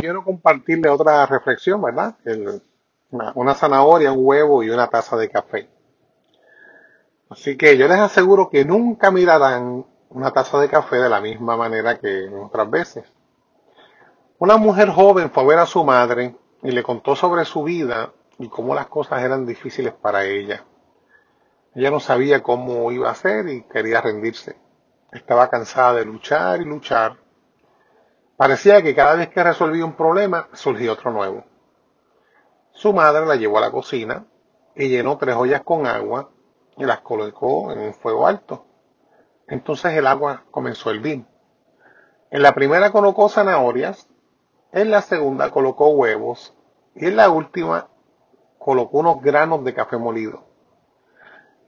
quiero compartirle otra reflexión, ¿verdad? Una, una zanahoria, un huevo y una taza de café. Así que yo les aseguro que nunca mirarán una taza de café de la misma manera que otras veces. Una mujer joven fue a ver a su madre y le contó sobre su vida y cómo las cosas eran difíciles para ella. Ella no sabía cómo iba a ser y quería rendirse. Estaba cansada de luchar y luchar. Parecía que cada vez que resolvía un problema surgía otro nuevo. Su madre la llevó a la cocina y llenó tres ollas con agua y las colocó en un fuego alto. Entonces el agua comenzó a hervir. En la primera colocó zanahorias, en la segunda colocó huevos y en la última colocó unos granos de café molido.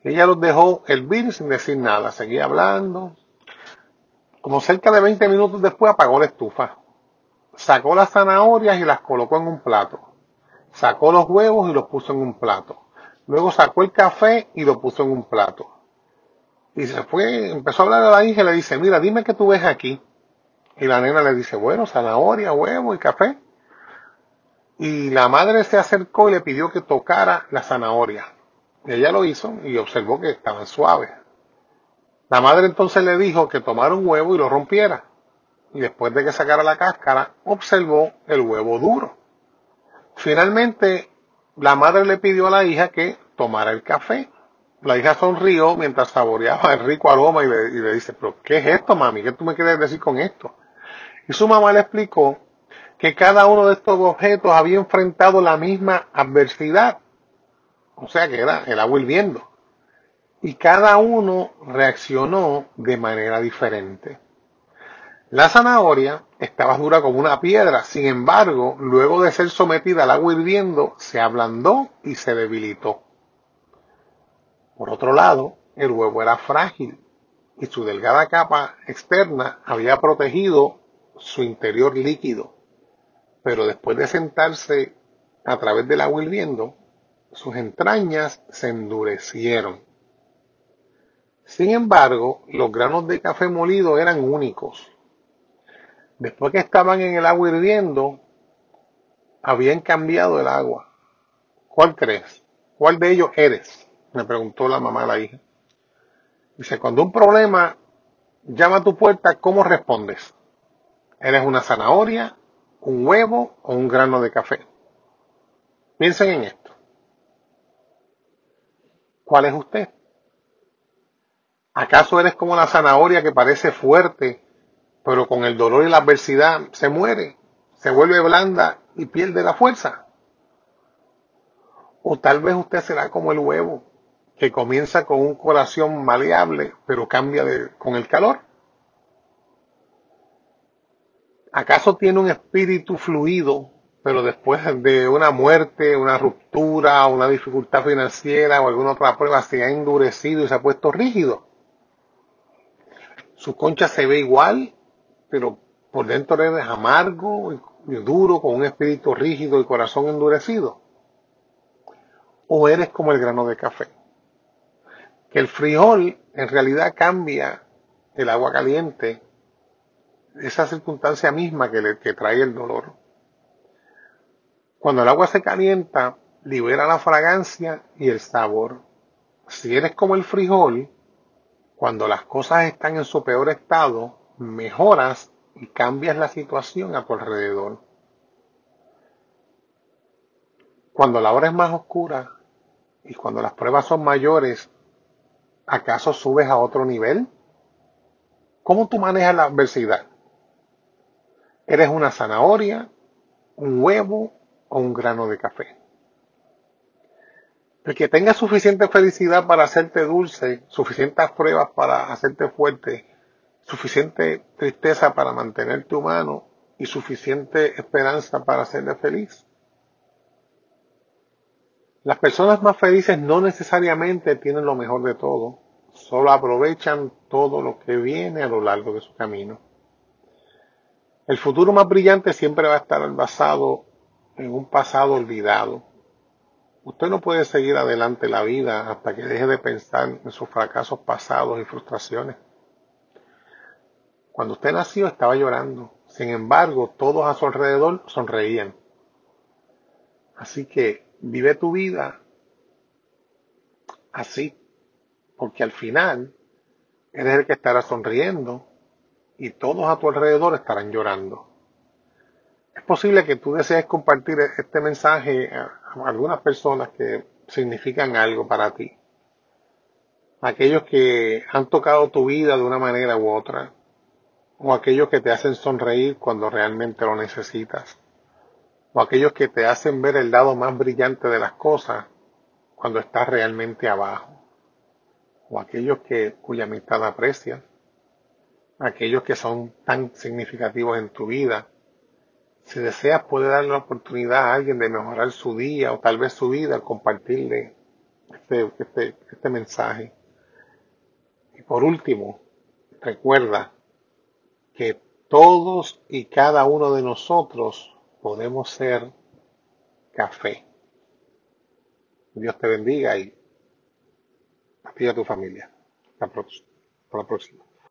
Ella los dejó hervir sin decir nada, seguía hablando. Como cerca de 20 minutos después apagó la estufa. Sacó las zanahorias y las colocó en un plato. Sacó los huevos y los puso en un plato. Luego sacó el café y lo puso en un plato. Y se fue, empezó a hablar a la hija y le dice, mira, dime qué tú ves aquí. Y la nena le dice, bueno, zanahoria, huevo y café. Y la madre se acercó y le pidió que tocara la zanahoria. Y ella lo hizo y observó que estaban suaves. La madre entonces le dijo que tomara un huevo y lo rompiera. Y después de que sacara la cáscara, observó el huevo duro. Finalmente, la madre le pidió a la hija que tomara el café. La hija sonrió mientras saboreaba el rico aroma y le, dice, pero ¿qué es esto, mami? ¿Qué tú me quieres decir con esto? Y su mamá le explicó que cada uno de estos objetos había enfrentado la misma adversidad. O sea que era el agua hirviendo. Y cada uno reaccionó de manera diferente. La zanahoria estaba dura como una piedra, sin embargo, luego de ser sometida al agua hirviendo, se ablandó y se debilitó. Por otro lado, el huevo era frágil y su delgada capa externa había protegido su interior líquido. Pero después de sentarse a través del agua hirviendo, sus entrañas se endurecieron. Sin embargo, los granos de café molido eran únicos. Después que estaban en el agua hirviendo, habían cambiado el agua. ¿Cuál crees? ¿Cuál de ellos eres? Me preguntó la mamá a la hija. Dice, cuando un problema llama a tu puerta, ¿cómo respondes? ¿Eres una zanahoria, un huevo o un grano de café? Piensen en esto. ¿Cuál es usted? ¿Acaso eres como la zanahoria que parece fuerte, pero con el dolor y la adversidad se muere, se vuelve blanda y pierde la fuerza? O tal vez usted será como el huevo, que comienza con un corazón maleable, pero cambia con el calor. ¿Acaso tiene un espíritu fluido, pero después de una muerte, una ruptura, una dificultad financiera o alguna otra prueba se ha endurecido y se ha puesto rígido? Su concha se ve igual, pero por dentro eres amargo y duro, con un espíritu rígido y corazón endurecido. O eres como el grano de café. Que el frijol en realidad cambia el agua caliente, esa circunstancia misma que, le, que trae el dolor. Cuando el agua se calienta, libera la fragancia y el sabor. Si eres como el frijol, cuando las cosas están en su peor estado, mejoras y cambias la situación a tu alrededor. Cuando la hora es más oscura y cuando las pruebas son mayores, ¿acaso subes a otro nivel? ¿Cómo tú manejas la adversidad? ¿Eres una zanahoria, un huevo o un grano de café? El que tenga suficiente felicidad para hacerte dulce, suficientes pruebas para hacerte fuerte, suficiente tristeza para mantenerte humano y suficiente esperanza para hacerte feliz. Las personas más felices no necesariamente tienen lo mejor de todo, solo aprovechan todo lo que viene a lo largo de su camino. El futuro más brillante siempre va a estar basado en un pasado olvidado. Usted no puede seguir adelante la vida hasta que deje de pensar en sus fracasos pasados y frustraciones. Cuando usted nació estaba llorando, Sin embargo, todos a su alrededor sonreían. Así que vive tu vida así, porque al final eres el que estará sonriendo y todos a tu alrededor estarán llorando. Es posible que tú desees compartir este mensaje a algunas personas que significan algo para ti. Aquellos que han tocado tu vida de una manera u otra. O aquellos que te hacen sonreír cuando realmente lo necesitas. O aquellos que te hacen ver el lado más brillante de las cosas cuando estás realmente abajo. O aquellos que, cuya amistad aprecias. Aquellos que son tan significativos en tu vida si deseas, puede darle la oportunidad a alguien de mejorar su día o tal vez su vida al compartirle este, este, este mensaje. Y por último, recuerda que todos y cada uno de nosotros podemos ser café. Dios te bendiga y a ti y a tu familia. Hasta la próxima.